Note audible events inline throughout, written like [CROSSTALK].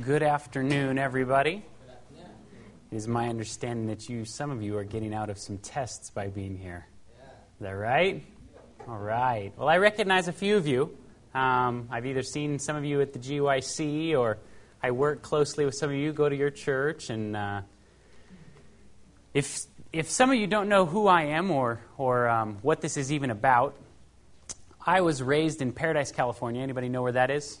Good afternoon, everybody. It is my understanding that you, some of you, are getting out of some tests by being here. Is that right? All right. Well, I recognize a few of you. Um, I've either seen some of you at the GYC or I work closely with some of you, go to your church. And uh, if, if some of you don't know who I am or, or um, what this is even about, I was raised in Paradise, California. Anybody know where that is?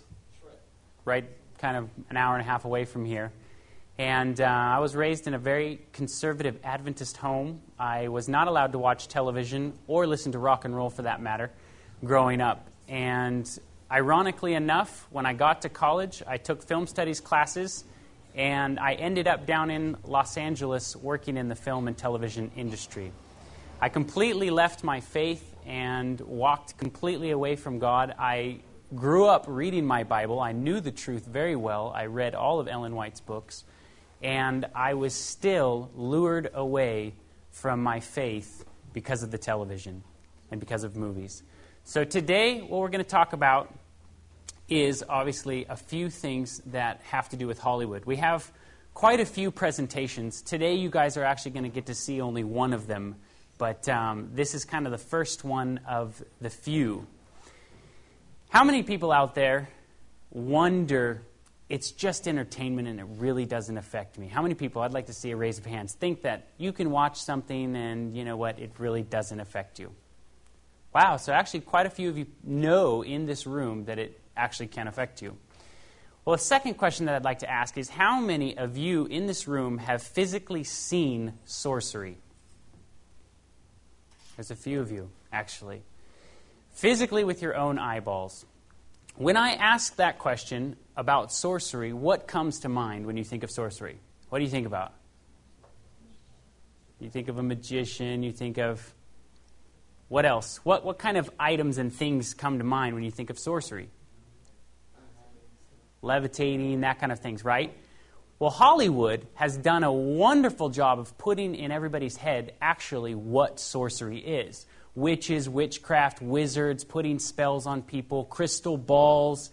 Right, kind of an hour and a half away from here. And uh, I was raised in a very conservative Adventist home. I was not allowed to watch television or listen to rock and roll for that matter growing up. And ironically enough, when I got to college, I took film studies classes and I ended up down in Los Angeles working in the film and television industry. I completely left my faith and walked completely away from God. I grew up reading my Bible. I knew the truth very well. I read all of Ellen White's books and I was still lured away from my faith because of the television and because of movies. So, today, what we're going to talk about is obviously a few things that have to do with Hollywood. We have quite a few presentations. Today, you guys are actually going to get to see only one of them, but um, this is kind of the first one of the few. How many people out there wonder it's just entertainment and it really doesn't affect me. How many people, I'd like to see a raise of hands, think that you can watch something and you know what, it really doesn't affect you? Wow, so actually, quite a few of you know in this room that it actually can affect you. Well, the second question that I'd like to ask is how many of you in this room have physically seen sorcery? There's a few of you, actually. Physically with your own eyeballs. When I ask that question about sorcery, what comes to mind when you think of sorcery? What do you think about? You think of a magician, you think of what else? What, what kind of items and things come to mind when you think of sorcery? Levitating, that kind of things, right? Well, Hollywood has done a wonderful job of putting in everybody's head actually what sorcery is witches, witchcraft, wizards, putting spells on people, crystal balls.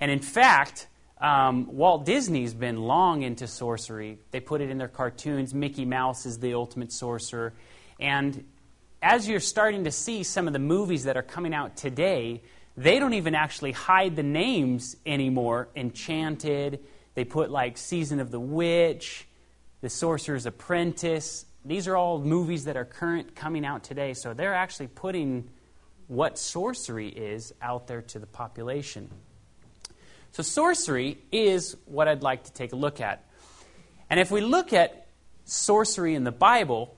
And in fact, um, Walt Disney's been long into sorcery. They put it in their cartoons. Mickey Mouse is the ultimate sorcerer. And as you're starting to see some of the movies that are coming out today, they don't even actually hide the names anymore. Enchanted, they put like Season of the Witch, The Sorcerer's Apprentice. These are all movies that are current coming out today. So they're actually putting what sorcery is out there to the population. So, sorcery is what I'd like to take a look at. And if we look at sorcery in the Bible,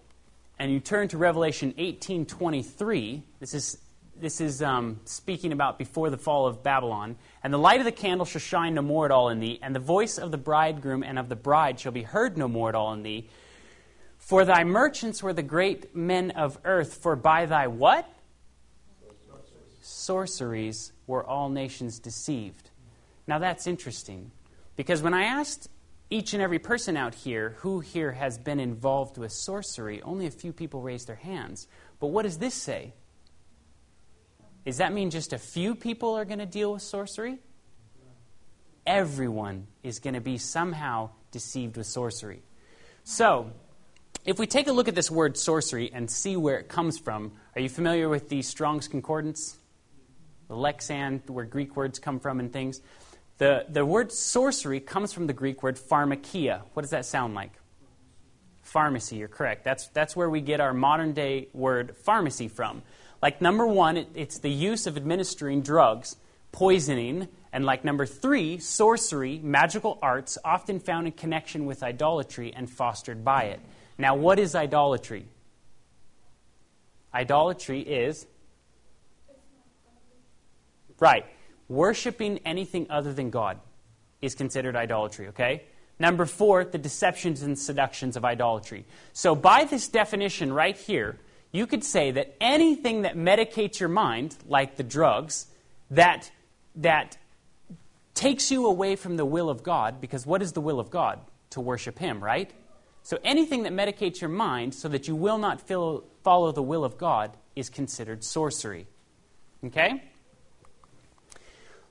and you turn to Revelation 18:23, this is this is um, speaking about before the fall of Babylon. And the light of the candle shall shine no more at all in thee, and the voice of the bridegroom and of the bride shall be heard no more at all in thee. For thy merchants were the great men of earth, for by thy what? Sorceries were all nations deceived. Now that's interesting because when I asked each and every person out here who here has been involved with sorcery, only a few people raised their hands. But what does this say? Does that mean just a few people are going to deal with sorcery? Everyone is going to be somehow deceived with sorcery. So, if we take a look at this word sorcery and see where it comes from, are you familiar with the Strong's Concordance? The lexan, where Greek words come from and things? The, the word sorcery comes from the Greek word pharmakia. What does that sound like? Pharmacy, you're correct. That's, that's where we get our modern day word pharmacy from. Like number one, it, it's the use of administering drugs, poisoning, and like number three, sorcery, magical arts, often found in connection with idolatry and fostered by it. Now, what is idolatry? Idolatry is. Right worshiping anything other than God is considered idolatry, okay? Number four, the deceptions and seductions of idolatry. So, by this definition right here, you could say that anything that medicates your mind, like the drugs, that, that takes you away from the will of God, because what is the will of God? To worship Him, right? So, anything that medicates your mind so that you will not follow the will of God is considered sorcery. Okay?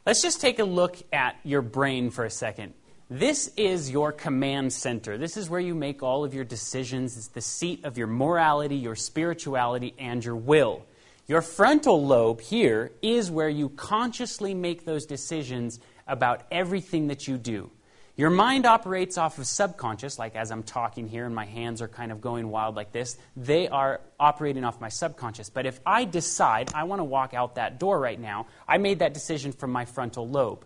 Let's just take a look at your brain for a second. This is your command center. This is where you make all of your decisions. It's the seat of your morality, your spirituality, and your will. Your frontal lobe here is where you consciously make those decisions about everything that you do. Your mind operates off of subconscious, like as I'm talking here and my hands are kind of going wild like this. They are operating off my subconscious. But if I decide I want to walk out that door right now, I made that decision from my frontal lobe.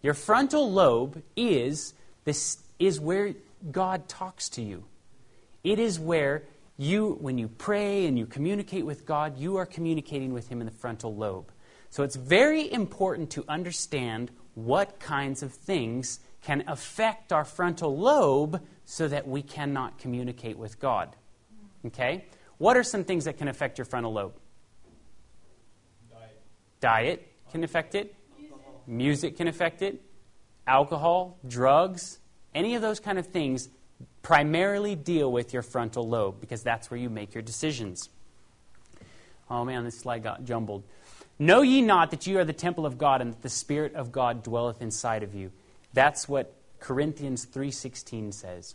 Your frontal lobe is, this, is where God talks to you. It is where you, when you pray and you communicate with God, you are communicating with Him in the frontal lobe. So it's very important to understand what kinds of things can affect our frontal lobe so that we cannot communicate with God. Okay? What are some things that can affect your frontal lobe? Diet. Diet can affect it. Music can affect it. Alcohol, drugs, any of those kind of things primarily deal with your frontal lobe because that's where you make your decisions. Oh man, this slide got jumbled. Know ye not that you are the temple of God and that the Spirit of God dwelleth inside of you? That's what Corinthians 3:16 says.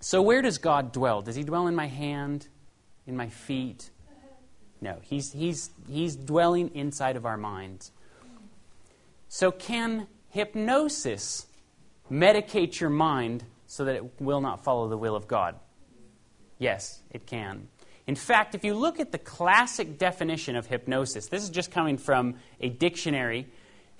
So where does God dwell? Does he dwell in my hand, in my feet? No, he's, he's, he's dwelling inside of our minds. So can hypnosis medicate your mind so that it will not follow the will of God? Yes, it can. In fact, if you look at the classic definition of hypnosis, this is just coming from a dictionary.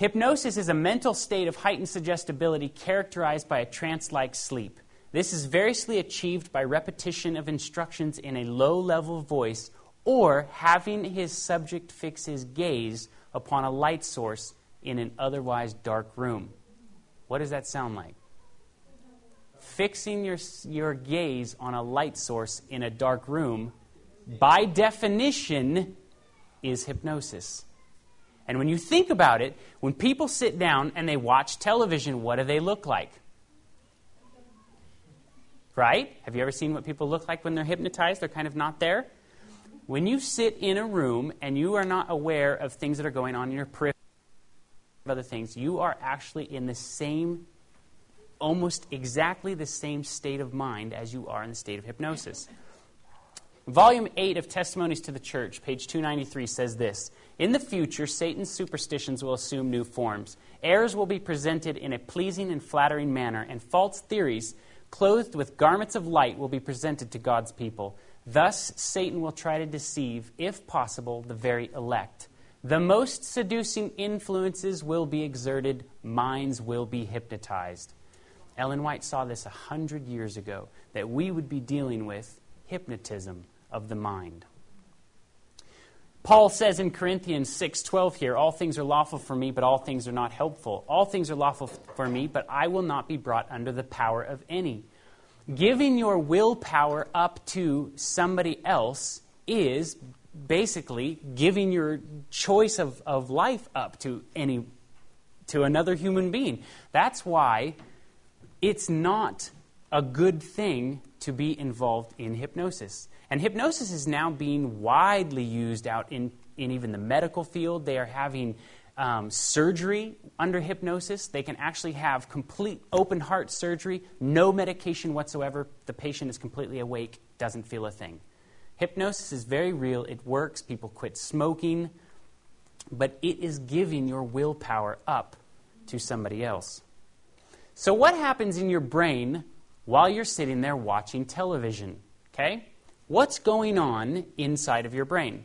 Hypnosis is a mental state of heightened suggestibility characterized by a trance like sleep. This is variously achieved by repetition of instructions in a low level voice or having his subject fix his gaze upon a light source in an otherwise dark room. What does that sound like? Fixing your, your gaze on a light source in a dark room by definition, is hypnosis. And when you think about it, when people sit down and they watch television, what do they look like? Right? Have you ever seen what people look like when they're hypnotized? They're kind of not there. When you sit in a room and you are not aware of things that are going on in your periphery, other things, you are actually in the same, almost exactly the same state of mind as you are in the state of hypnosis. Volume 8 of Testimonies to the Church, page 293, says this In the future, Satan's superstitions will assume new forms. Errors will be presented in a pleasing and flattering manner, and false theories, clothed with garments of light, will be presented to God's people. Thus, Satan will try to deceive, if possible, the very elect. The most seducing influences will be exerted, minds will be hypnotized. Ellen White saw this a hundred years ago, that we would be dealing with hypnotism of the mind. Paul says in Corinthians 6:12 here, all things are lawful for me, but all things are not helpful. All things are lawful for me, but I will not be brought under the power of any. Giving your willpower up to somebody else is basically giving your choice of, of life up to any to another human being. That's why it's not a good thing to be involved in hypnosis. And hypnosis is now being widely used out in, in even the medical field. They are having um, surgery under hypnosis. They can actually have complete open heart surgery, no medication whatsoever. The patient is completely awake, doesn't feel a thing. Hypnosis is very real, it works. People quit smoking, but it is giving your willpower up to somebody else. So, what happens in your brain while you're sitting there watching television? Okay? What's going on inside of your brain?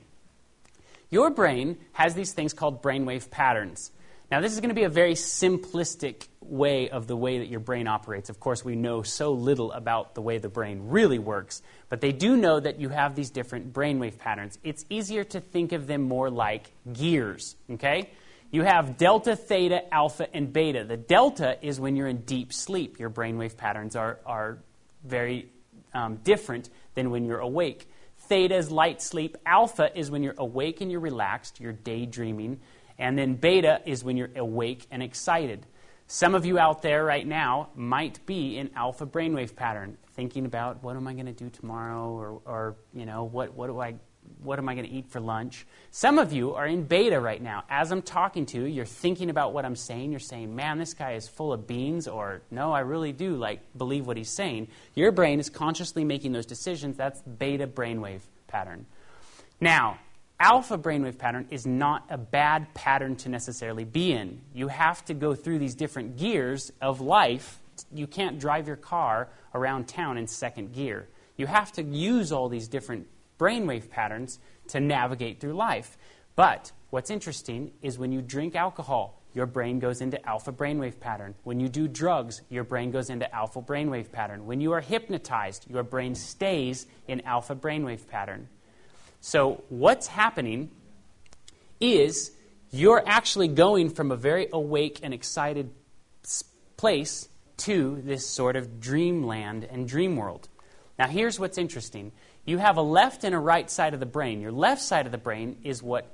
Your brain has these things called brainwave patterns. Now, this is going to be a very simplistic way of the way that your brain operates. Of course, we know so little about the way the brain really works, but they do know that you have these different brainwave patterns. It's easier to think of them more like gears, okay? You have delta, theta, alpha, and beta. The delta is when you're in deep sleep. Your brainwave patterns are, are very um, different than when you're awake. Theta is light sleep. Alpha is when you're awake and you're relaxed, you're daydreaming. And then beta is when you're awake and excited. Some of you out there right now might be in alpha brainwave pattern, thinking about what am I going to do tomorrow, or, or you know, what, what do I what am I going to eat for lunch? Some of you are in beta right now. As I'm talking to you, you're thinking about what I'm saying. You're saying, man, this guy is full of beans, or no, I really do like believe what he's saying. Your brain is consciously making those decisions. That's beta brainwave pattern. Now, alpha brainwave pattern is not a bad pattern to necessarily be in. You have to go through these different gears of life. You can't drive your car around town in second gear. You have to use all these different brainwave patterns to navigate through life. But what's interesting is when you drink alcohol, your brain goes into alpha brainwave pattern. When you do drugs, your brain goes into alpha brainwave pattern. When you are hypnotized, your brain stays in alpha brainwave pattern. So, what's happening is you're actually going from a very awake and excited place to this sort of dreamland and dream world. Now, here's what's interesting you have a left and a right side of the brain. Your left side of the brain is what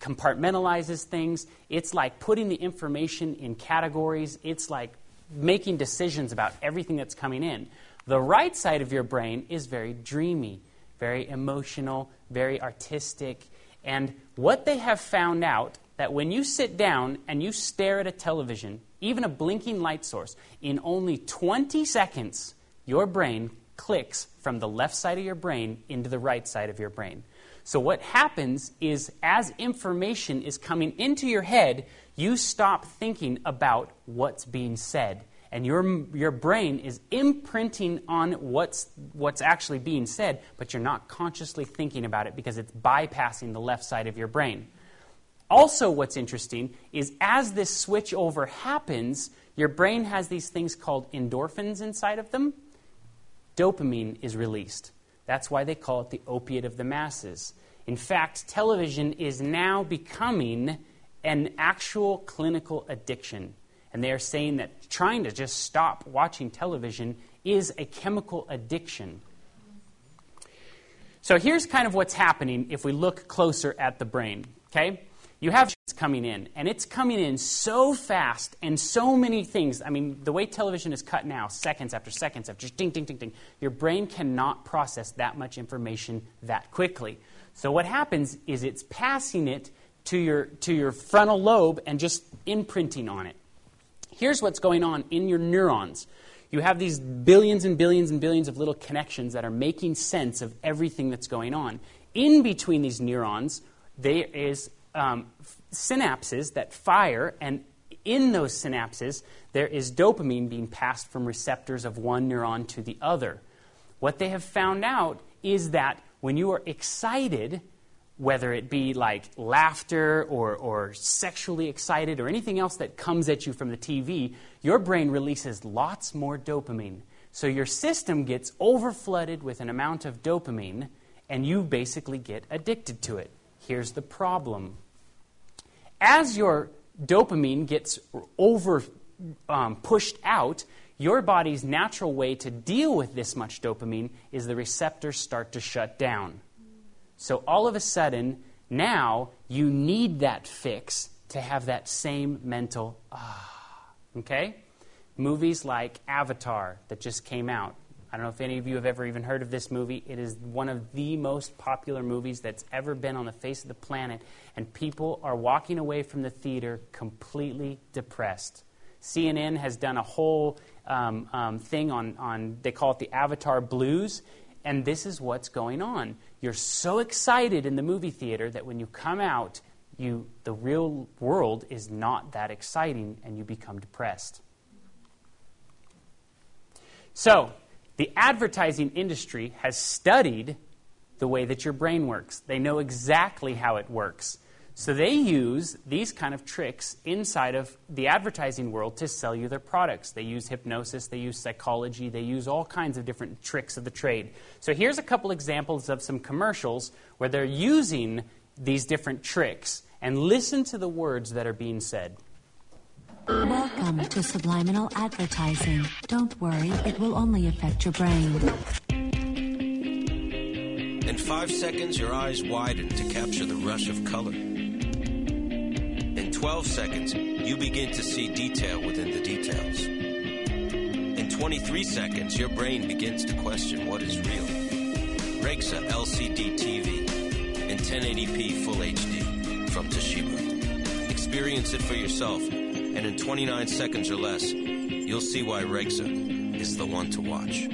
compartmentalizes things. It's like putting the information in categories. It's like making decisions about everything that's coming in. The right side of your brain is very dreamy, very emotional, very artistic. And what they have found out that when you sit down and you stare at a television, even a blinking light source, in only 20 seconds, your brain clicks from the left side of your brain into the right side of your brain. So, what happens is as information is coming into your head, you stop thinking about what's being said. And your, your brain is imprinting on what's, what's actually being said, but you're not consciously thinking about it because it's bypassing the left side of your brain. Also, what's interesting is as this switch over happens, your brain has these things called endorphins inside of them dopamine is released. That's why they call it the opiate of the masses. In fact, television is now becoming an actual clinical addiction. And they are saying that trying to just stop watching television is a chemical addiction. So here's kind of what's happening if we look closer at the brain. Okay? You have coming in, and it's coming in so fast and so many things. I mean, the way television is cut now, seconds after seconds after ding, ding, ding, ding, your brain cannot process that much information that quickly. So what happens is it's passing it to your, to your frontal lobe and just imprinting on it. Here's what's going on in your neurons. You have these billions and billions and billions of little connections that are making sense of everything that's going on. In between these neurons, there is um, synapses that fire, and in those synapses, there is dopamine being passed from receptors of one neuron to the other. What they have found out is that when you are excited, whether it be like laughter or, or sexually excited or anything else that comes at you from the TV, your brain releases lots more dopamine. So your system gets overflooded with an amount of dopamine, and you basically get addicted to it. Here's the problem as your dopamine gets over um, pushed out, your body's natural way to deal with this much dopamine is the receptors start to shut down. So all of a sudden, now you need that fix to have that same mental ah. Okay? Movies like Avatar that just came out. I don't know if any of you have ever even heard of this movie. It is one of the most popular movies that's ever been on the face of the planet, and people are walking away from the theater completely depressed. CNN has done a whole um, um, thing on, on, they call it the Avatar Blues, and this is what's going on. You're so excited in the movie theater that when you come out, you, the real world is not that exciting, and you become depressed. So, the advertising industry has studied the way that your brain works. They know exactly how it works. So they use these kind of tricks inside of the advertising world to sell you their products. They use hypnosis, they use psychology, they use all kinds of different tricks of the trade. So here's a couple examples of some commercials where they're using these different tricks. And listen to the words that are being said. Welcome to subliminal advertising. Don't worry, it will only affect your brain. In five seconds, your eyes widen to capture the rush of color. In 12 seconds, you begin to see detail within the details. In 23 seconds, your brain begins to question what is real. Regza LCD TV in 1080p Full HD from Toshiba. Experience it for yourself, and in 29 seconds or less, you'll see why Regza is the one to watch.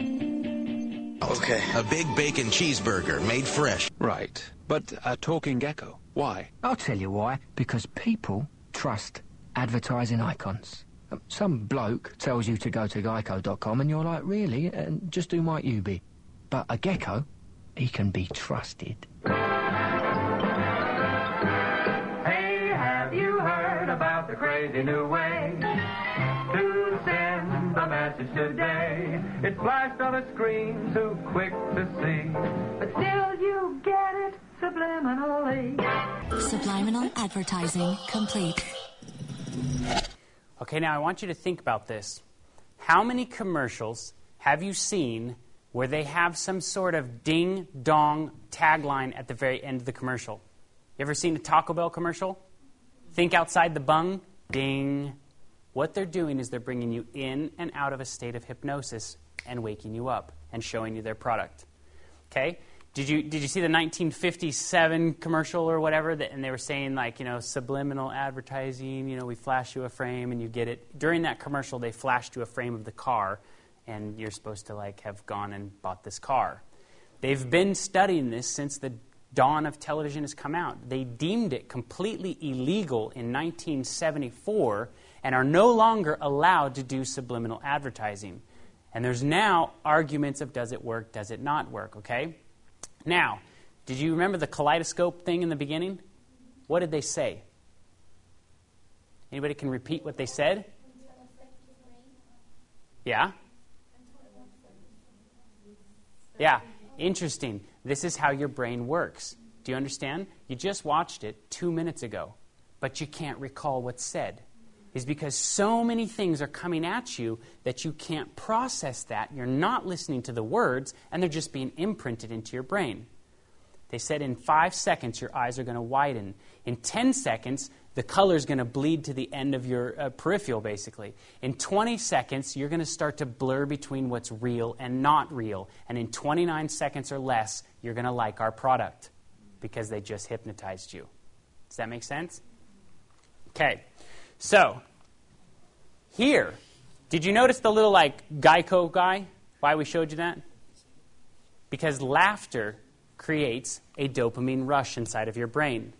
Okay. A big bacon cheeseburger made fresh. Right. But a talking gecko. Why? I'll tell you why. Because people trust advertising icons. Um, Some bloke tells you to go to geico.com and you're like, really? And just who might you be? But a gecko, he can be trusted. About the crazy new way to send a message today? It flashed on a screen too quick to see, but still you get it subliminally. Subliminal advertising complete. Okay, now I want you to think about this. How many commercials have you seen where they have some sort of ding dong tagline at the very end of the commercial? You ever seen a Taco Bell commercial? Think outside the bung, ding. What they're doing is they're bringing you in and out of a state of hypnosis and waking you up and showing you their product. Okay? Did you, did you see the 1957 commercial or whatever? That, and they were saying, like, you know, subliminal advertising, you know, we flash you a frame and you get it. During that commercial, they flashed you a frame of the car, and you're supposed to, like, have gone and bought this car. They've been studying this since the dawn of television has come out. They deemed it completely illegal in 1974 and are no longer allowed to do subliminal advertising. And there's now arguments of does it work, does it not work, okay? Now, did you remember the kaleidoscope thing in the beginning? What did they say? Anybody can repeat what they said? Yeah? Yeah, interesting. This is how your brain works. Do you understand? You just watched it two minutes ago, but you can't recall what's said. Is because so many things are coming at you that you can't process that. You're not listening to the words, and they're just being imprinted into your brain. They said in five seconds, your eyes are going to widen. In 10 seconds, the color is going to bleed to the end of your uh, peripheral, basically. In 20 seconds, you're going to start to blur between what's real and not real. And in 29 seconds or less, you're going to like our product because they just hypnotized you. Does that make sense? Okay. So, here, did you notice the little like Geico guy? Why we showed you that? Because laughter creates a dopamine rush inside of your brain.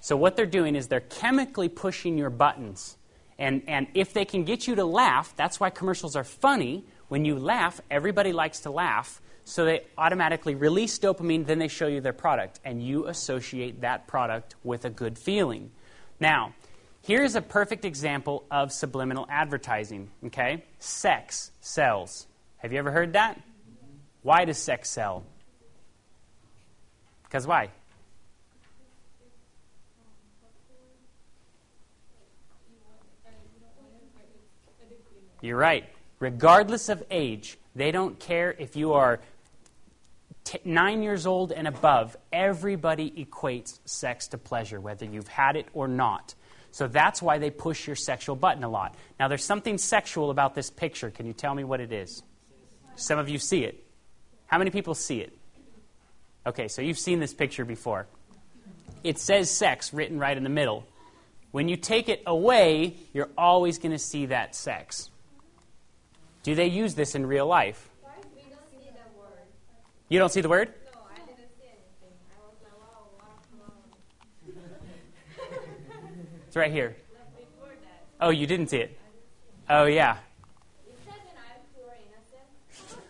So, what they're doing is they're chemically pushing your buttons. And, and if they can get you to laugh, that's why commercials are funny. When you laugh, everybody likes to laugh. So they automatically release dopamine, then they show you their product. And you associate that product with a good feeling. Now, here's a perfect example of subliminal advertising. Okay? Sex sells. Have you ever heard that? Why does sex sell? Because why? You're right. Regardless of age, they don't care if you are t- nine years old and above. Everybody equates sex to pleasure, whether you've had it or not. So that's why they push your sexual button a lot. Now, there's something sexual about this picture. Can you tell me what it is? Some of you see it. How many people see it? Okay, so you've seen this picture before. It says sex written right in the middle. When you take it away, you're always going to see that sex. Do they use this in real life? You don't see the word? No, I didn't see anything. It's right here. Oh, you didn't see it? Oh, yeah.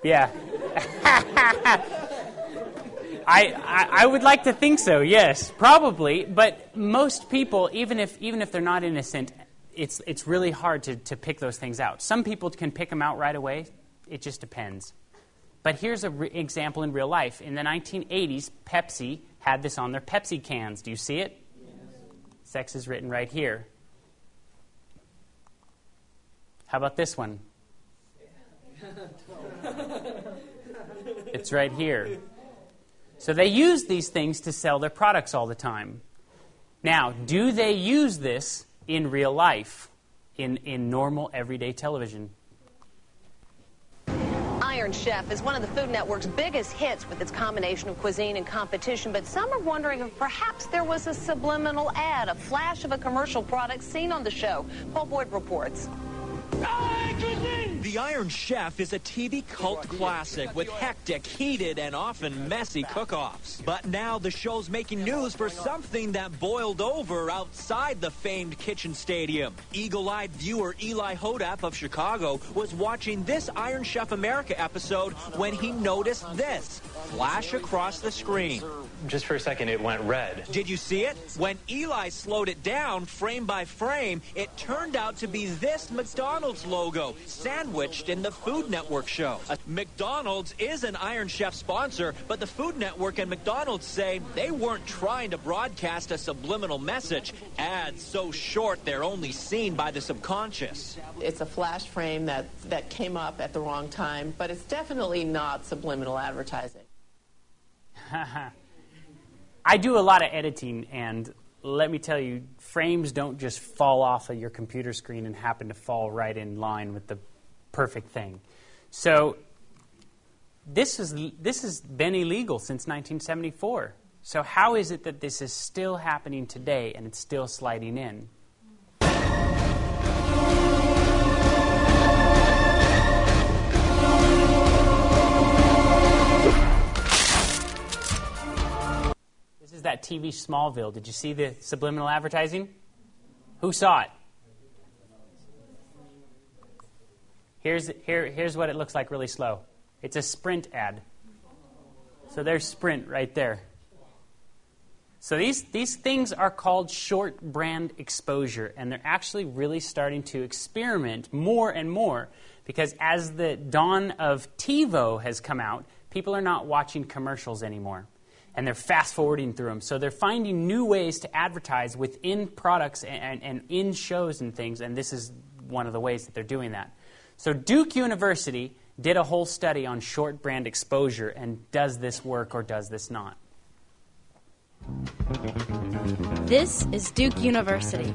Yeah. [LAUGHS] I, I, I would like to think so, yes, probably. But most people, even if, even if they're not innocent, it's, it's really hard to, to pick those things out. Some people can pick them out right away. It just depends. But here's an re- example in real life. In the 1980s, Pepsi had this on their Pepsi cans. Do you see it? Sex is written right here. How about this one? It's right here. So they use these things to sell their products all the time. Now, do they use this in real life, in, in normal, everyday television? Iron Chef is one of the Food Network's biggest hits with its combination of cuisine and competition, but some are wondering if perhaps there was a subliminal ad, a flash of a commercial product seen on the show. Paul Boyd reports. The Iron Chef is a TV cult classic with hectic, heated, and often messy cook-offs. But now the show's making news for something that boiled over outside the famed kitchen stadium. Eagle-eyed viewer Eli Hodapp of Chicago was watching this Iron Chef America episode when he noticed this flash across the screen. Just for a second, it went red. Did you see it? When Eli slowed it down frame by frame, it turned out to be this McDonald's logo, sandwiched in the Food Network show. Uh, McDonald's is an Iron Chef sponsor, but the Food Network and McDonald's say they weren't trying to broadcast a subliminal message. Ads so short they're only seen by the subconscious. It's a flash frame that, that came up at the wrong time, but it's definitely not subliminal advertising. [LAUGHS] I do a lot of editing, and let me tell you, frames don't just fall off of your computer screen and happen to fall right in line with the perfect thing. So this is this has been illegal since 1974. So how is it that this is still happening today and it's still sliding in? Is that TV Smallville. Did you see the subliminal advertising? Who saw it? Here's, here, here's what it looks like really slow it's a Sprint ad. So there's Sprint right there. So these, these things are called short brand exposure, and they're actually really starting to experiment more and more because as the dawn of TiVo has come out, people are not watching commercials anymore and they're fast forwarding through them. So they're finding new ways to advertise within products and, and, and, in shows and things, and this is one of the ways that they're doing that. So Duke University did a whole study on short brand exposure and does this work or does this not? This is Duke University.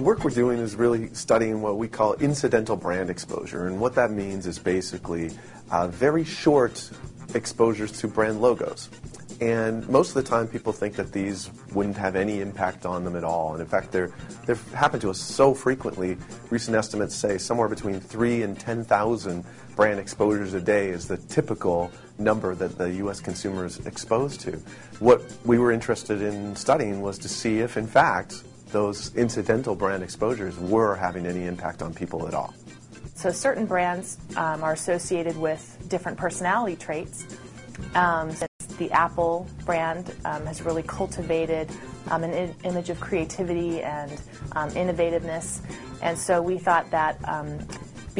The work we're doing is really studying what we call incidental brand exposure. And what that means is basically uh, very short exposures to brand logos. And most of the time, people think that these wouldn't have any impact on them at all. And in fact, they're, they've happened to us so frequently. Recent estimates say somewhere between 3 and 10,000 brand exposures a day is the typical number that the U.S. consumer is exposed to. What we were interested in studying was to see if, in fact, those incidental brand exposures were having any impact on people at all. So, certain brands um, are associated with different personality traits. Um, the Apple brand um, has really cultivated um, an I- image of creativity and um, innovativeness. And so, we thought that um,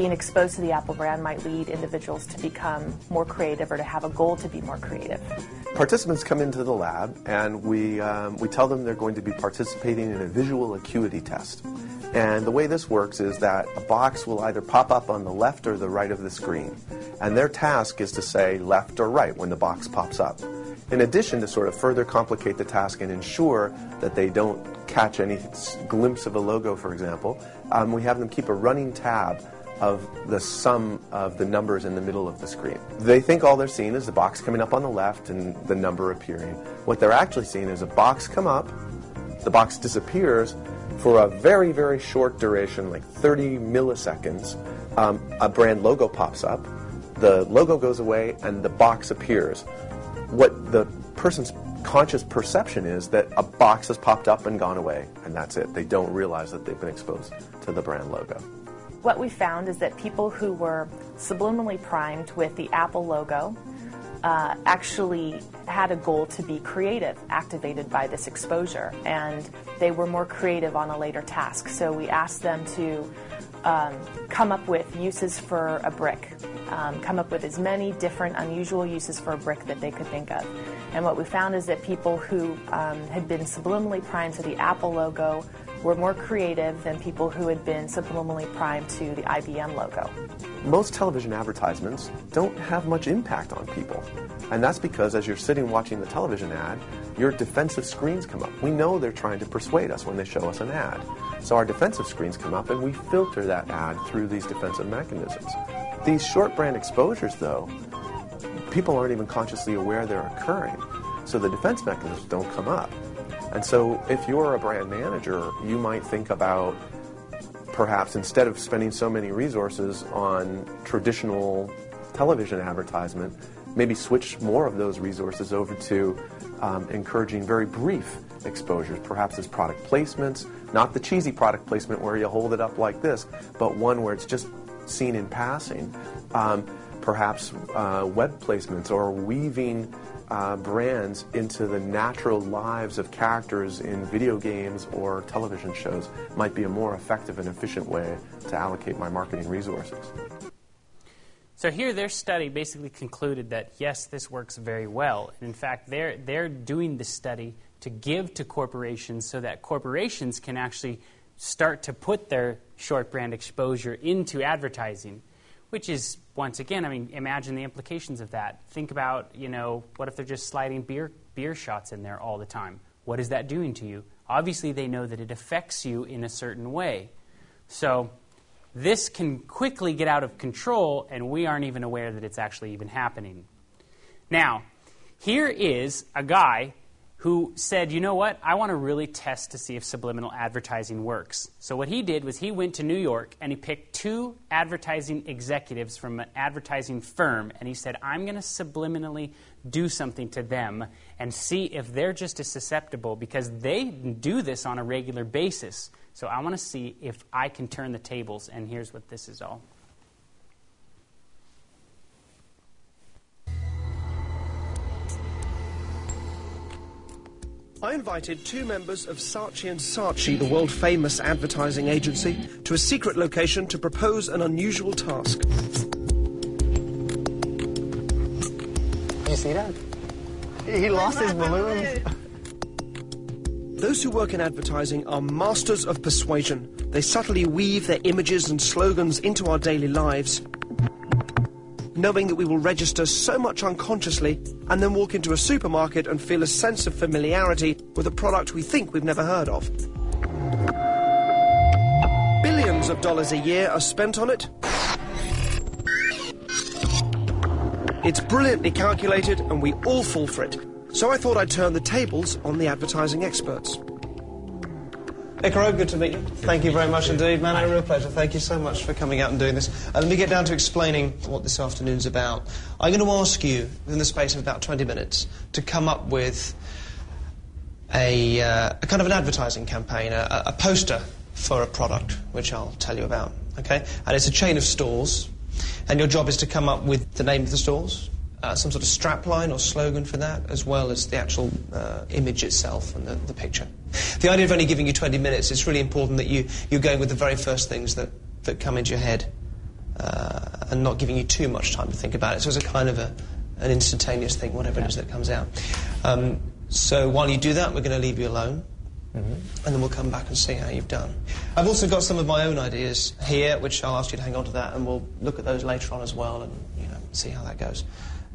being exposed to the Apple brand might lead individuals to become more creative or to have a goal to be more creative. Participants come into the lab and we, um, we tell them they're going to be participating in a visual acuity test. And the way this works is that a box will either pop up on the left or the right of the screen. And their task is to say left or right when the box pops up. In addition, to sort of further complicate the task and ensure that they don't catch any glimpse of a logo, for example, um, we have them keep a running tab of the sum of the numbers in the middle of the screen. They think all they're seeing is the box coming up on the left and the number appearing. What they're actually seeing is a box come up, the box disappears for a very, very short duration, like 30 milliseconds. Um, a brand logo pops up, the logo goes away, and the box appears. What the person's conscious perception is that a box has popped up and gone away, and that's it. They don't realize that they've been exposed to the brand logo. What we found is that people who were subliminally primed with the Apple logo uh, actually had a goal to be creative, activated by this exposure, and they were more creative on a later task. So we asked them to um, come up with uses for a brick, um, come up with as many different unusual uses for a brick that they could think of. And what we found is that people who um, had been subliminally primed to the Apple logo were more creative than people who had been subliminally primed to the IBM logo. Most television advertisements don't have much impact on people. And that's because as you're sitting watching the television ad, your defensive screens come up. We know they're trying to persuade us when they show us an ad. So our defensive screens come up and we filter that ad through these defensive mechanisms. These short brand exposures, though, people aren't even consciously aware they're occurring. So the defense mechanisms don't come up. And so if you're a brand manager, you might think about perhaps instead of spending so many resources on traditional television advertisement, maybe switch more of those resources over to um, encouraging very brief exposures, perhaps as product placements, not the cheesy product placement where you hold it up like this, but one where it's just seen in passing. Um, perhaps uh, web placements or weaving uh, brands into the natural lives of characters in video games or television shows might be a more effective and efficient way to allocate my marketing resources. So here, their study basically concluded that yes, this works very well. And in fact, they're they're doing the study to give to corporations so that corporations can actually start to put their short brand exposure into advertising, which is once again, I mean, imagine the implications of that. Think about, you know, what if they're just sliding beer beer shots in there all the time? What is that doing to you? Obviously, they know that it affects you in a certain way. So this can quickly get out of control, and we aren't even aware that it's actually even happening. Now, here is a guy who said, you know what, I want to really test to see if subliminal advertising works. So, what he did was he went to New York and he picked two advertising executives from an advertising firm, and he said, I'm going to subliminally do something to them and see if they're just as susceptible because they do this on a regular basis. So I want to see if I can turn the tables, and here's what this is all. I invited two members of Saatchi and Saatchi, the world famous advertising agency, to a secret location to propose an unusual task. You see that? He lost his balloons. Those who work in advertising are masters of persuasion. They subtly weave their images and slogans into our daily lives, knowing that we will register so much unconsciously and then walk into a supermarket and feel a sense of familiarity with a product we think we've never heard of. Billions of dollars a year are spent on it. It's brilliantly calculated and we all fall for it. So I thought I'd turn the tables on the advertising experts. Icaro, good to meet you. Thank you very much indeed, man. A real pleasure. Thank you so much for coming out and doing this. Uh, let me get down to explaining what this afternoon's about. I'm going to ask you, in the space of about 20 minutes, to come up with a, uh, a kind of an advertising campaign, a, a poster for a product, which I'll tell you about. Okay? And it's a chain of stores, and your job is to come up with the name of the stores, uh, some sort of strapline or slogan for that, as well as the actual uh, image itself and the, the, picture. The idea of only giving you 20 minutes, it's really important that you, you're going with the very first things that, that come into your head uh, and not giving you too much time to think about it. So it's a kind of a, an instantaneous thing, whatever it is that comes out. Um, so while you do that, we're going to leave you alone. Mm-hmm. And then we'll come back and see how you've done. I've also got some of my own ideas here, which I'll ask you to hang on to that, and we'll look at those later on as well, and you know, see how that goes.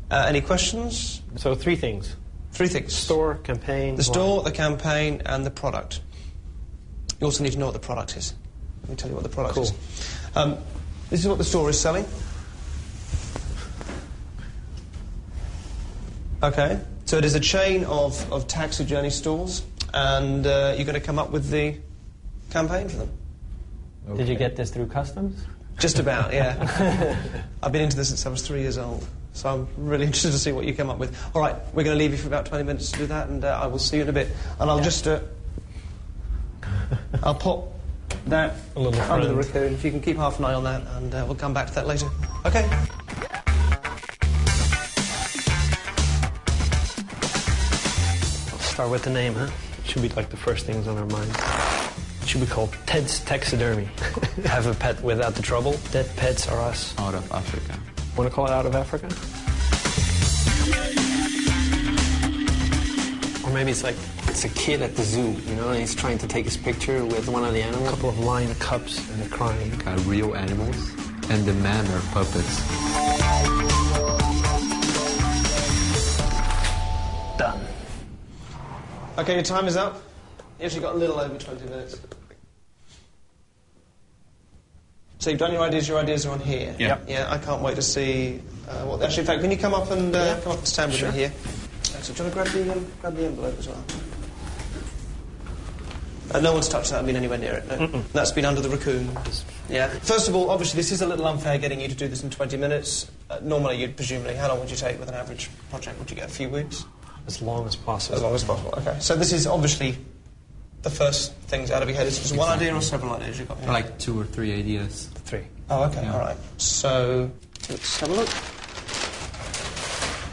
Uh, any questions? So three things. Three things. Store, campaign. The store, the campaign, and the product. You also need to know what the product is. Let me tell you what the product cool. is. Um, this is what the store is selling. Okay. So it is a chain of, of taxi journey stores, and uh, you're going to come up with the campaign for them. Okay. Did you get this through customs? Just about, yeah. [LAUGHS] I've been into this since I was three years old. So I'm really [LAUGHS] interested to see what you come up with. All right, we're going to leave you for about 20 minutes to do that, and uh, I will see you in a bit. And I'll yeah. just, uh, [LAUGHS] I'll pop that under friend. the raccoon. If you can keep half an eye on that, and uh, we'll come back to that later. Okay. I'll start with the name, huh? Should be like the first things on our mind. It should be called Ted's Taxidermy. [LAUGHS] Have a pet without the trouble. Dead pets are us. Out of Africa. Want to call it out of Africa? Or maybe it's like It's a kid at the zoo, you know, and he's trying to take his picture with one of the animals. A couple of lion cubs and they're crying. Are real animals, and the men are puppets. Done. Okay, your time is up. You actually got a little over 20 minutes. So you've done your ideas. Your ideas are on here. Yeah. Yeah. I can't wait to see uh, what. Actually, in fact, can you come up and uh, come up and stand with Sure. me here? So do you want to grab the um, grab the envelope as well? Uh, no one's touched that. I've been anywhere near it. No. That's been under the raccoon. Yeah. First of all, obviously, this is a little unfair getting you to do this in 20 minutes. Uh, normally, you'd presumably, how long would you take with an average project? Would you get a few weeks? As long as possible. As long as possible. Okay. So this is obviously the first things out of your head. Is it one idea or several ideas you've got? here? Like two or three ideas. Three. Oh, okay. Yeah. All right. So let's have a look.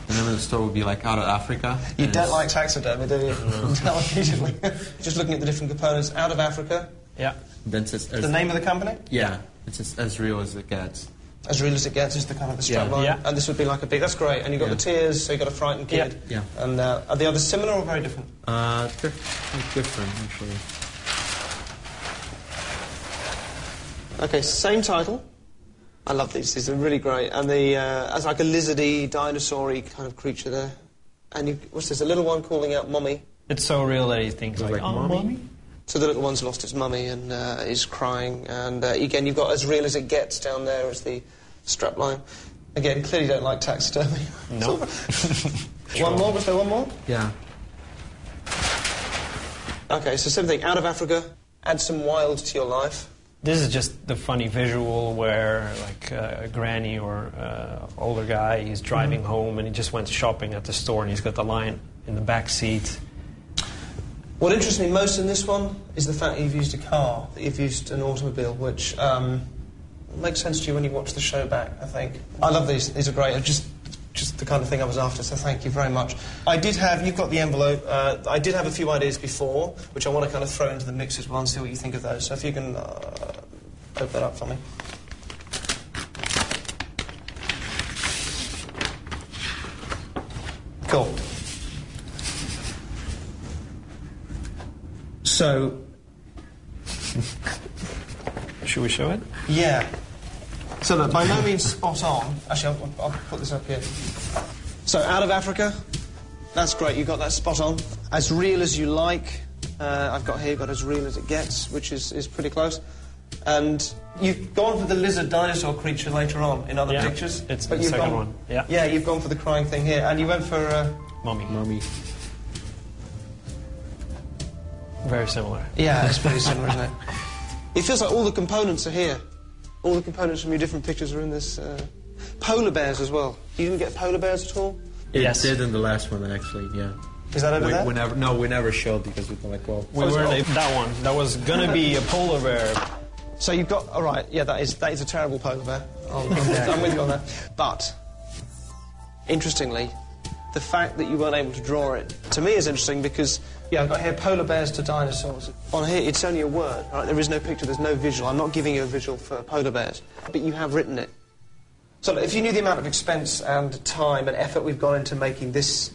The name of the store would be like out of Africa. You don't like taxidermy, do you? [LAUGHS] Tell occasionally. [LAUGHS] Just looking at the different components. Out of Africa. Yeah. Then it says The name of the company? Yeah, it's just as real as it gets. As real as it gets is the kind of the strap Yeah. line. Yeah. And this would be like a big. That's great. And you've got Yeah. the tears, so you've got a frightened kid. Yeah. And uh, are the others similar or very different? Uh, they're different actually. Okay, same title. I love these. These are really great. And the uh, as like a lizardy, dinosaur-y kind of creature there. And you, what's this? A little one calling out "mommy." It's so real that he thinks like, like, oh, "Mommy?" mommy? So the little one's lost his mummy and uh, is crying. And uh, again, you've got as real as it gets down there as the strapline. Again, clearly don't like taxidermy. No. [LAUGHS] [LAUGHS] one more? Was there one more? Yeah. Okay, so same thing. Out of Africa, add some wild to your life. This is just the funny visual where, like, uh, a granny or uh, older guy, he's driving Mm-hmm. home and he just went shopping at the store and he's got the lion in the back seat. What interests me most in this one is the fact that you've used a car, that you've used an automobile, which um, makes sense to you when you watch the show back, I think. I love these. These are great. Just, just the kind of thing I was after, so thank you very much. I did have, you've got the envelope, uh, I did have a few ideas before, which I want to kind of throw into the mix as well and see what you think of those. So if you can uh, open that up for me. Cool. So, Should we show it? yeah. So look, by no means spot on. Actually, I'll, I'll put this up here. So, out of Africa, that's great. You got that spot on. As real as you like. Uh, I've got here, got as real as it gets, which is, is pretty close. And you've gone for the lizard dinosaur creature later on in other Yeah, pictures. it's but the you've second gone, one, yeah. Yeah, you've gone for the crying thing here, and you went for. Uh, Mommy. Mommy. Very similar. Yeah, it's pretty similar, isn't it? [LAUGHS] It feels like all the components are here. All the components from your different pictures are in this. Uh, polar bears as well. You didn't get polar bears at all? It Yes. did in the last one actually. Yeah. Is that over we, there? we never, no, we never showed because we were like, well, We Oh, weren't oh. that one. That was gonna be a polar bear. So you've got. All right, yeah, that is, that is a terrible polar bear. I'm, I'm, [LAUGHS] I'm with you on that. But, interestingly, the fact that you weren't able to draw it, to me, is interesting because, yeah, I've got here polar bears to dinosaurs. On here, it's only a word, right? There is no picture, there's no visual. I'm not giving you a visual for polar bears, but you have written it. So if you knew the amount of expense and time and effort we've gone into making this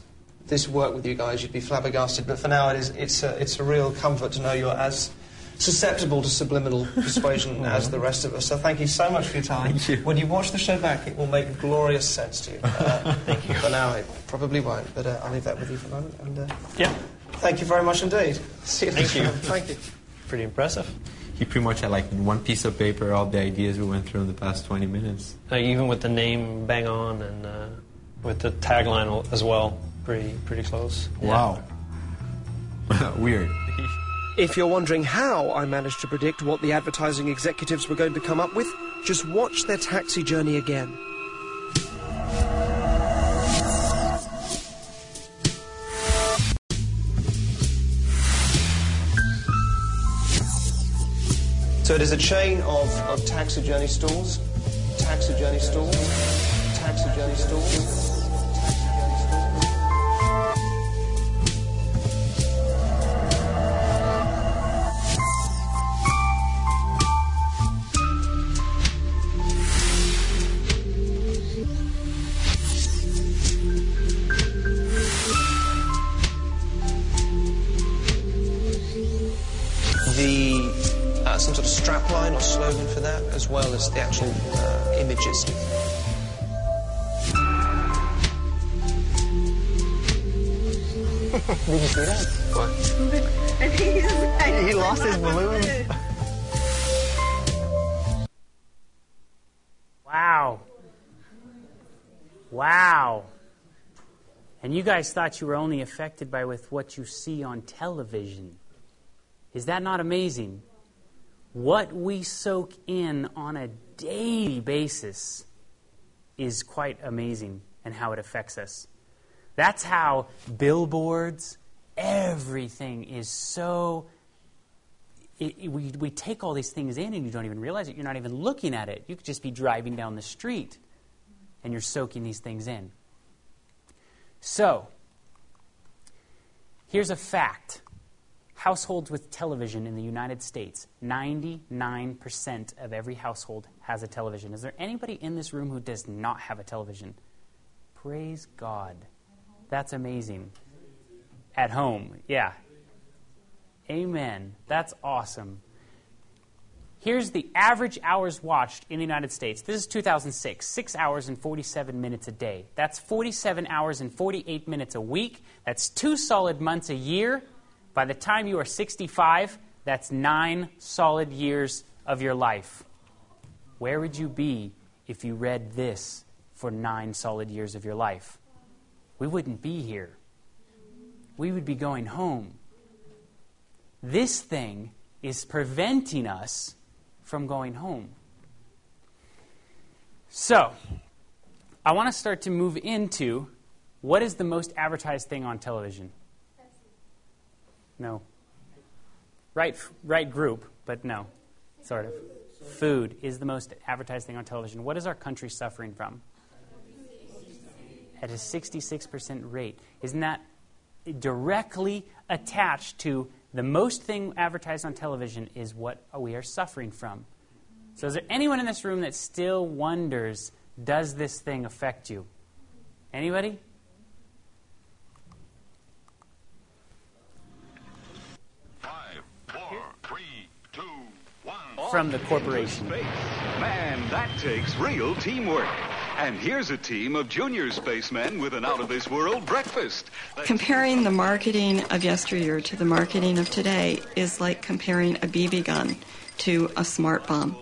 this work with you guys, you'd be flabbergasted. But for now, it is it's a, it's a real comfort to know you're as susceptible to subliminal [LAUGHS] persuasion as the rest of us. So thank you so much for your time. Thank you. When you watch the show back, it will make glorious sense to you. [LAUGHS] Uh, thank you. For now, it probably won't, but uh, I'll leave that with you for a moment. And uh, Yeah. Thank you very much indeed. See you Thank next you. time. Thank you. Pretty impressive. he pretty much had like one piece of paper all the ideas we went through in the past 20 minutes. Like, even with the name bang on and uh, with the tagline as well, pretty pretty close. Wow. [LAUGHS] Weird. If you're wondering how I managed to predict what the advertising executives were going to come up with, just watch their taxi journey again. So it is a chain of, of journey stores, taxi journey stores, taxi journey stores. Tagline or slogan for that, as well as the actual uh, images. [LAUGHS] Did you see that? What? I think he's, he lost his balloon. Wow. Wow. And you guys thought you were only affected by with what you see on television. Is that not amazing? What we soak in on a daily basis is quite amazing and how it affects us. That's how billboards, everything is so. It, it, we, we take all these things in and you don't even realize it. You're not even looking at it. You could just be driving down the street and you're soaking these things in. So, here's a fact households with television in the United States, 99% of every household has a television. Is there anybody in this room who does not have a television? Praise God. That's amazing. At home, yeah. Amen. That's awesome. Here's the average hours watched in the United States. This is 2006, 6 hours and 47 minutes a day. That's 47 hours and 48 minutes a week. That's two solid months a year. By the time you are 65, that's nine solid years of your life. Where would you be if you read this for nine solid years of your life? We wouldn't be here. We would be going home. This thing is preventing us from going home. So, I want to start to move into what is the most advertised thing on television? No. Right, right group, but no, sort of. Food is the most advertised thing on television. What is our country suffering from? At a 66% rate. Isn't that directly attached to the most thing advertised on television is what we are suffering from? So, is there anyone in this room that still wonders, does this thing affect you? Anybody? From the corporation. Man, that takes real teamwork. And here's a team of junior spacemen with an out of this world breakfast. Comparing the marketing of yesteryear to the marketing of today is like comparing a BB gun to a smart bomb.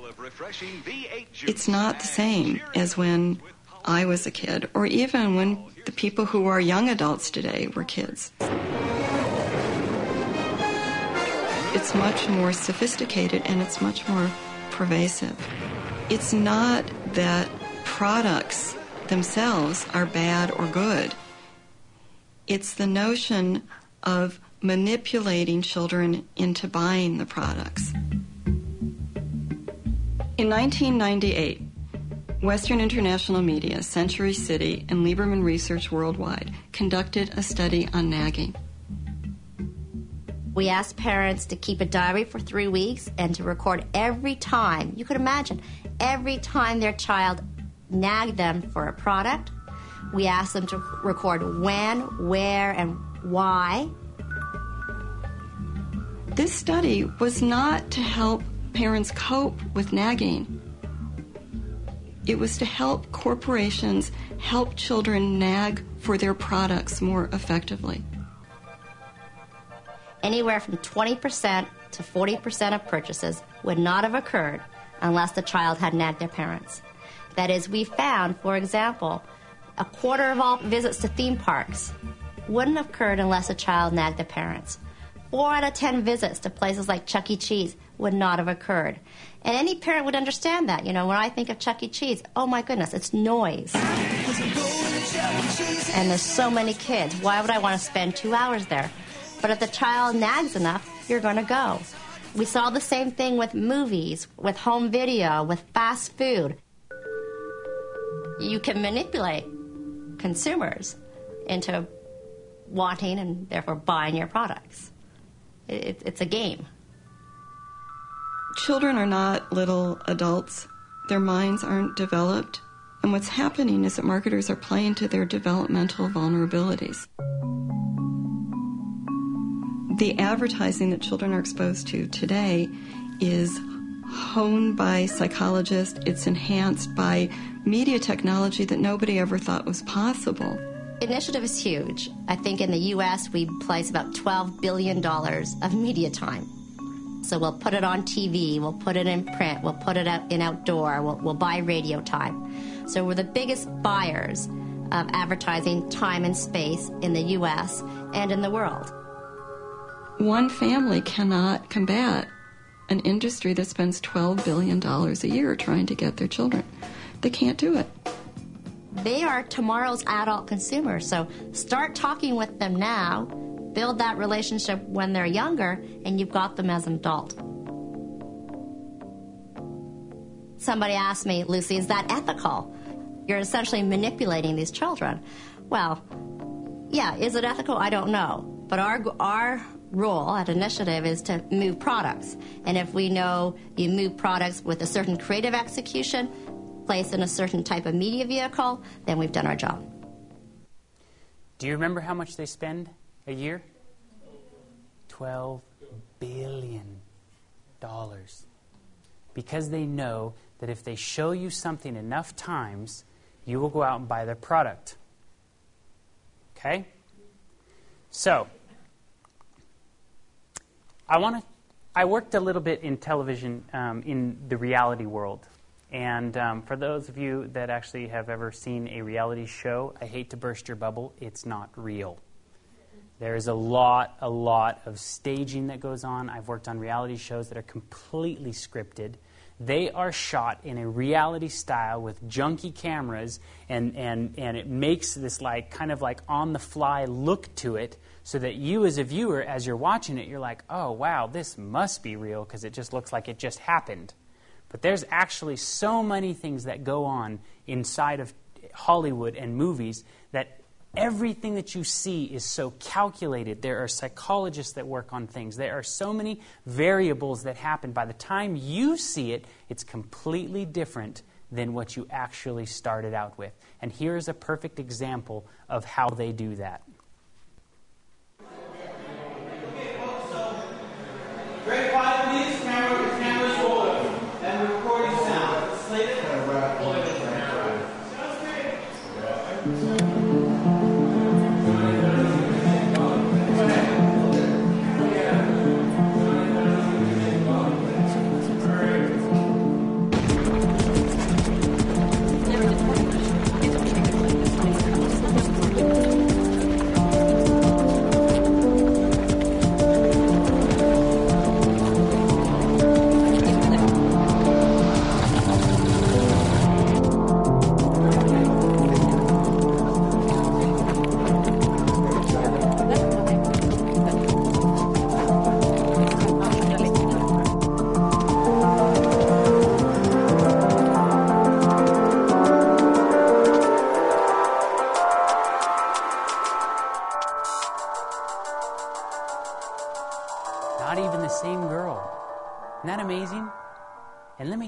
It's not the same as when I was a kid, or even when the people who are young adults today were kids. It's much more sophisticated and it's much more pervasive. It's not that products themselves are bad or good. It's the notion of manipulating children into buying the products. In 1998, Western International Media, Century City, and Lieberman Research Worldwide conducted a study on nagging. We asked parents to keep a diary for three weeks and to record every time, you could imagine, every time their child nagged them for a product. We asked them to record when, where, and why. This study was not to help parents cope with nagging. It was to help corporations help children nag for their products more effectively anywhere from 20% to 40% of purchases would not have occurred unless the child had nagged their parents. That is, we found, for example, a quarter of all visits to theme parks wouldn't have occurred unless a child nagged their parents. Four out of ten visits to places like Chuck E. Cheese would not have occurred. And any parent would understand that. You know, when I think of Chuck E. Cheese, oh my goodness, it's noise. And there's so many kids. Why would I want to spend two hours there? But if the child nags enough, you're going to go. We saw the same thing with movies, with home video, with fast food. You can manipulate consumers into wanting and therefore buying your products. It, it's a game. Children are not little adults. Their minds aren't developed. And what's happening is that marketers are playing to their developmental vulnerabilities the advertising that children are exposed to today is honed by psychologists, it's enhanced by media technology that nobody ever thought was possible. Initiative is huge. I think in the U.S. we place about $12 billion of media time. So we'll put it on TV, we'll put it in print, we'll put it out in outdoor, we'll, we'll buy radio time. So we're the biggest buyers of advertising time and space in the U.S. and in the world. One family cannot combat an industry that spends $12 billion a year trying to get their children. They can't do it. They are tomorrow's adult consumers. So start talking with them now, build that relationship when they're younger, and you've got them as an adult. Somebody asked me, Lucy, is that ethical? You're essentially manipulating these children. Well, yeah, is it ethical? I don't know. But our, our role at Initiative is to move products. And if we know you move products with a certain creative execution, placed in a certain type of media vehicle, then we've done our job. Do you remember how much they spend a year? $12 billion. Because they know that if they show you something enough times, you will go out and buy their product. Okay? So, I want to. I worked a little bit in television um, in the reality world. And um, for those of you that actually have ever seen a reality show, I hate to burst your bubble, it's not real. There is a lot, a lot of staging that goes on. I've worked on reality shows that are completely scripted. They are shot in a reality style with junky cameras, and, and, and it makes this like kind of like on the fly look to it so that you as a viewer, as you're watching it, you're like, oh wow, this must be real because it just looks like it just happened. But there's actually so many things that go on inside of Hollywood and movies that everything that you see is so calculated. There are psychologists that work on things. There are so many variables that happen. By the time you see it, it's completely different than what you actually started out with. And here's a perfect example of how they do that.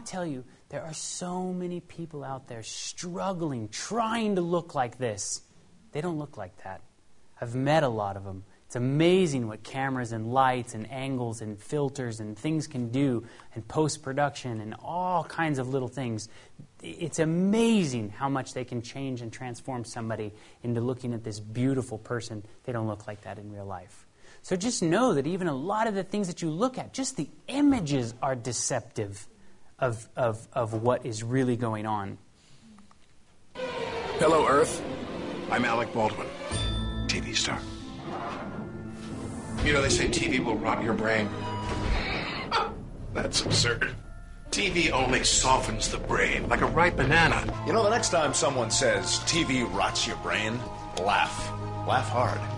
Tell you, there are so many people out there struggling, trying to look like this. They don't look like that. I've met a lot of them. It's amazing what cameras and lights and angles and filters and things can do, and post production and all kinds of little things. It's amazing how much they can change and transform somebody into looking at this beautiful person. They don't look like that in real life. So just know that even a lot of the things that you look at, just the images are deceptive of, of, of what is really going on. Hello, Earth. I'm Alec Baldwin, TV star. You know, they say TV will rot your brain. [LAUGHS] That's absurd. TV only softens the brain, like a ripe banana. You know, the next time someone says TV rots your brain, laugh. Laugh hard.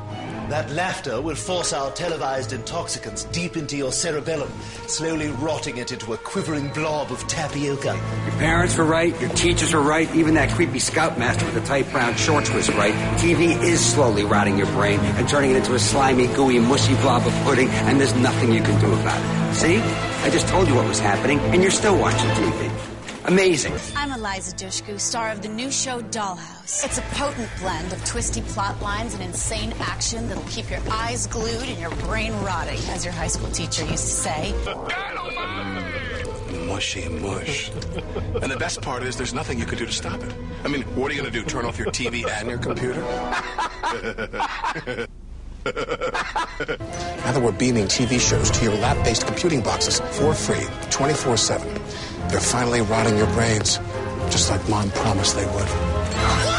That laughter will force our televised intoxicants deep into your cerebellum, slowly rotting it into a quivering blob of tapioca. Your parents were right, your teachers were right, even that creepy scoutmaster with the tight brown shorts was right. TV is slowly rotting your brain and turning it into a slimy, gooey, mushy blob of pudding, and there's nothing you can do about it. See? I just told you what was happening, and you're still watching TV. Amazing. I'm Eliza Dushku, star of the new show Dollhouse. It's a potent blend of twisty plot lines and insane action that'll keep your eyes glued and your brain rotting, as your high school teacher used to say. Moi, mushy mush. and the best part is there's nothing you can do to stop it. I mean, what are you going to do? Turn off your TV and your computer? Now that we're beaming TV shows to your lab-based computing boxes for free, 24-7, they're finally rotting your brains, just like Mom promised they would.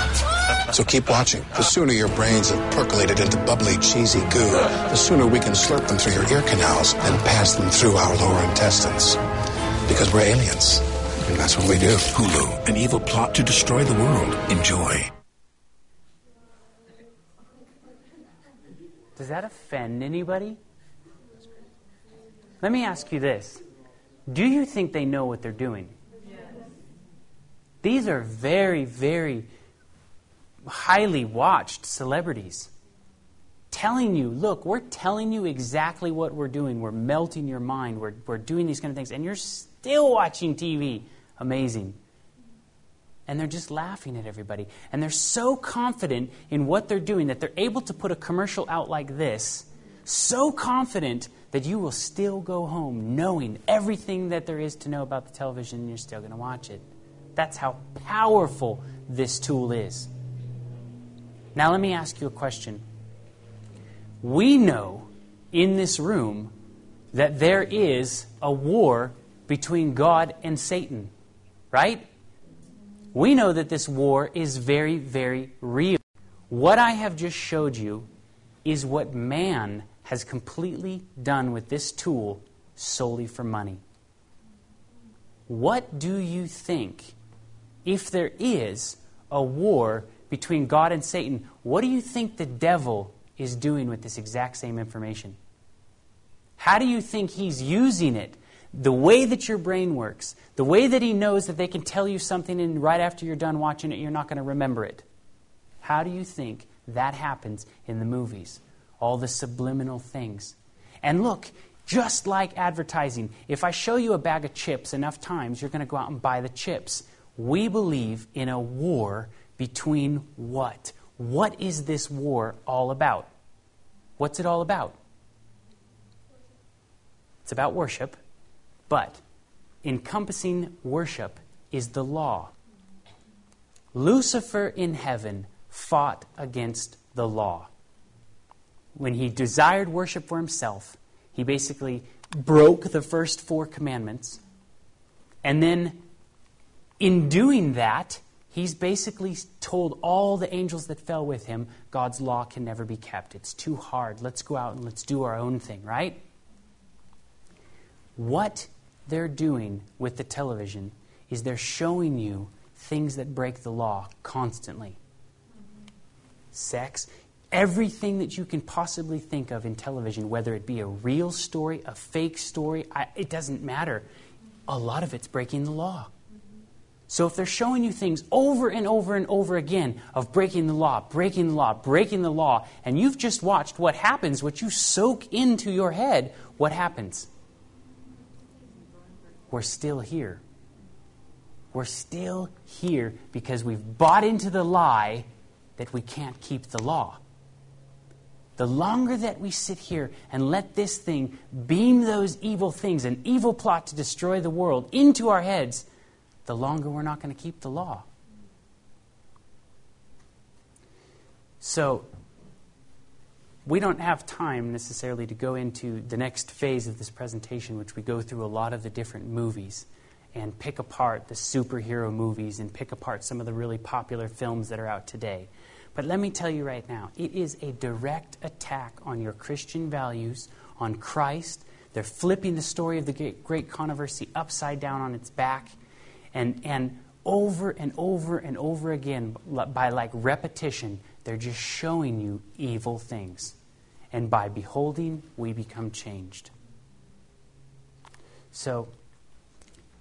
So keep watching. The sooner your brains have percolated into bubbly, cheesy goo, the sooner we can slurp them through your ear canals and pass them through our lower intestines. Because we're aliens, and that's what we do. Hulu, an evil plot to destroy the world. Enjoy. Does that offend anybody? Let me ask you this Do you think they know what they're doing? These are very, very highly watched celebrities telling you, look, we're telling you exactly what we're doing. We're melting your mind. We're, we're doing these kind of things. And you're still watching TV. Amazing. And they're just laughing at everybody. And they're so confident in what they're doing that they're able to put a commercial out like this, so confident that you will still go home knowing everything that there is to know about the television and you're still going to watch it. That's how powerful this tool is. Now, let me ask you a question. We know in this room that there is a war between God and Satan, right? We know that this war is very, very real. What I have just showed you is what man has completely done with this tool solely for money. What do you think, if there is a war between God and Satan, what do you think the devil is doing with this exact same information? How do you think he's using it? The way that your brain works, the way that he knows that they can tell you something and right after you're done watching it, you're not going to remember it. How do you think that happens in the movies? All the subliminal things. And look, just like advertising, if I show you a bag of chips enough times, you're going to go out and buy the chips. We believe in a war between what? What is this war all about? What's it all about? It's about worship, but encompassing worship is the law. Lucifer in heaven fought against the law. When he desired worship for himself, he basically broke the first four commandments. And then, in doing that, he's basically told all the angels that fell with him God's law can never be kept. It's too hard. Let's go out and let's do our own thing, right? What they're doing with the television is they're showing you things that break the law constantly sex, everything that you can possibly think of in television, whether it be a real story, a fake story, I, it doesn't matter. A lot of it's breaking the law. So if they're showing you things over and over and over again of breaking the law, breaking the law, breaking the law, and you've just watched what happens, what you soak into your head, what happens? We're still here. We're still here because we've bought into the lie that we can't keep the law. The longer that we sit here and let this thing beam those evil things, an evil plot to destroy the world, into our heads, the longer we're not going to keep the law. So, we don't have time necessarily to go into the next phase of this presentation, which we go through a lot of the different movies and pick apart the superhero movies and pick apart some of the really popular films that are out today. But let me tell you right now, it is a direct attack on your Christian values, on Christ. They're flipping the story of the great controversy upside down on its back. And, and over and over and over again, by like repetition, they're just showing you evil things. And by beholding, we become changed. So,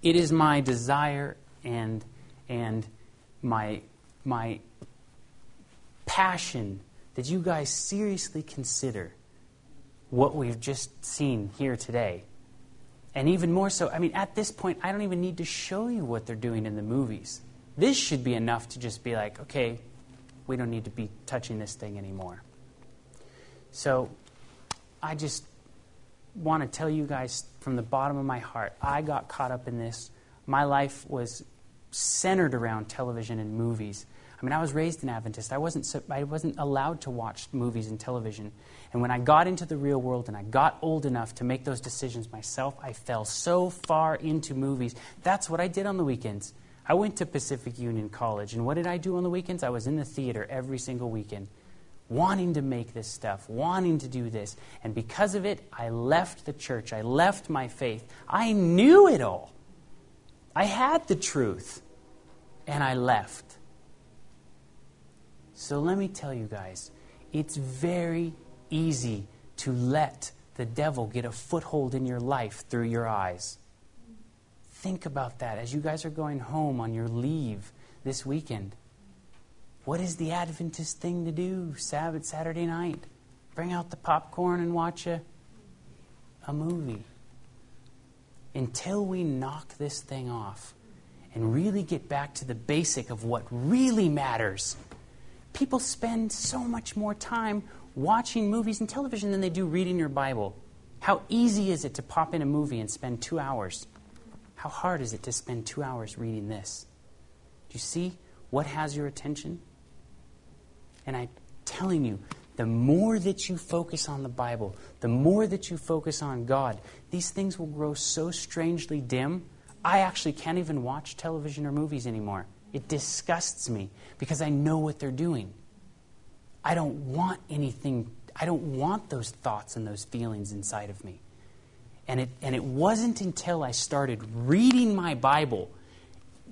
it is my desire and, and my, my passion that you guys seriously consider what we've just seen here today. And even more so, I mean, at this point, I don't even need to show you what they're doing in the movies. This should be enough to just be like, okay, we don't need to be touching this thing anymore. So I just want to tell you guys from the bottom of my heart, I got caught up in this. My life was centered around television and movies. I mean, I was raised an Adventist. I wasn't, I wasn't allowed to watch movies and television. And when I got into the real world and I got old enough to make those decisions myself, I fell so far into movies. That's what I did on the weekends. I went to Pacific Union College, and what did I do on the weekends? I was in the theater every single weekend, wanting to make this stuff, wanting to do this. And because of it, I left the church. I left my faith. I knew it all. I had the truth, and I left. So let me tell you guys, it's very easy to let the devil get a foothold in your life through your eyes. Think about that as you guys are going home on your leave this weekend. What is the Adventist thing to do Sabbath, Saturday night? Bring out the popcorn and watch a, a movie. Until we knock this thing off and really get back to the basic of what really matters people spend so much more time watching movies and television than they do reading your Bible. How easy is it to pop in a movie and spend two hours? How hard is it to spend two hours reading this? Do you see what has your attention? And I'm telling you, the more that you focus on the Bible, the more that you focus on God, these things will grow so strangely dim. I actually can't even watch television or movies anymore. It disgusts me because I know what they're doing. I don't want anything, I don't want those thoughts and those feelings inside of me. And it, and it wasn't until I started reading my Bible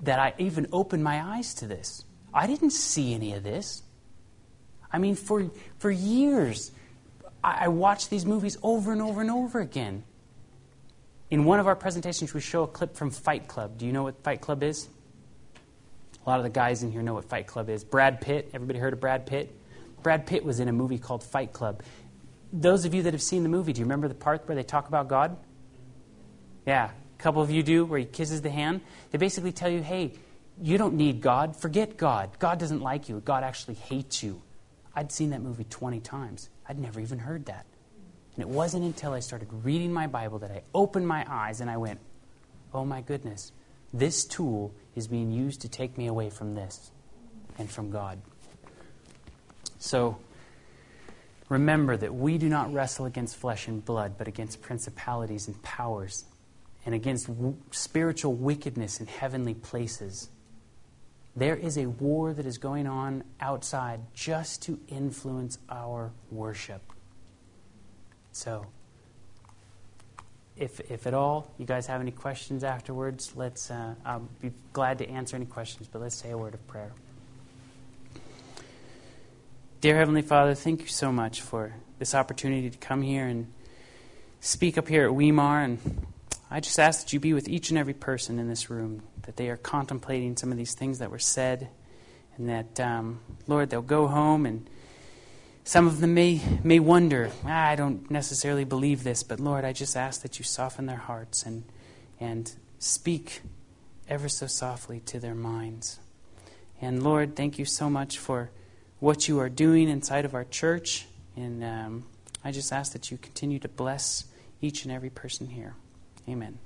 that I even opened my eyes to this. I didn't see any of this. I mean, for, for years, I, I watched these movies over and over and over again. In one of our presentations, we show a clip from Fight Club. Do you know what Fight Club is? A lot of the guys in here know what Fight Club is. Brad Pitt, everybody heard of Brad Pitt? Brad Pitt was in a movie called Fight Club. Those of you that have seen the movie, do you remember the part where they talk about God? Yeah, a couple of you do, where he kisses the hand. They basically tell you, hey, you don't need God. Forget God. God doesn't like you. God actually hates you. I'd seen that movie 20 times. I'd never even heard that. And it wasn't until I started reading my Bible that I opened my eyes and I went, oh my goodness, this tool is being used to take me away from this and from God. So, remember that we do not wrestle against flesh and blood, but against principalities and powers, and against w- spiritual wickedness in heavenly places. There is a war that is going on outside just to influence our worship. So, if, if at all you guys have any questions afterwards, let's, uh, I'll be glad to answer any questions, but let's say a word of prayer. Dear Heavenly Father, thank you so much for this opportunity to come here and speak up here at Weimar. And I just ask that you be with each and every person in this room, that they are contemplating some of these things that were said, and that, um, Lord, they'll go home and some of them may, may wonder, ah, I don't necessarily believe this, but Lord, I just ask that you soften their hearts and, and speak ever so softly to their minds. And Lord, thank you so much for what you are doing inside of our church. And um, I just ask that you continue to bless each and every person here. Amen.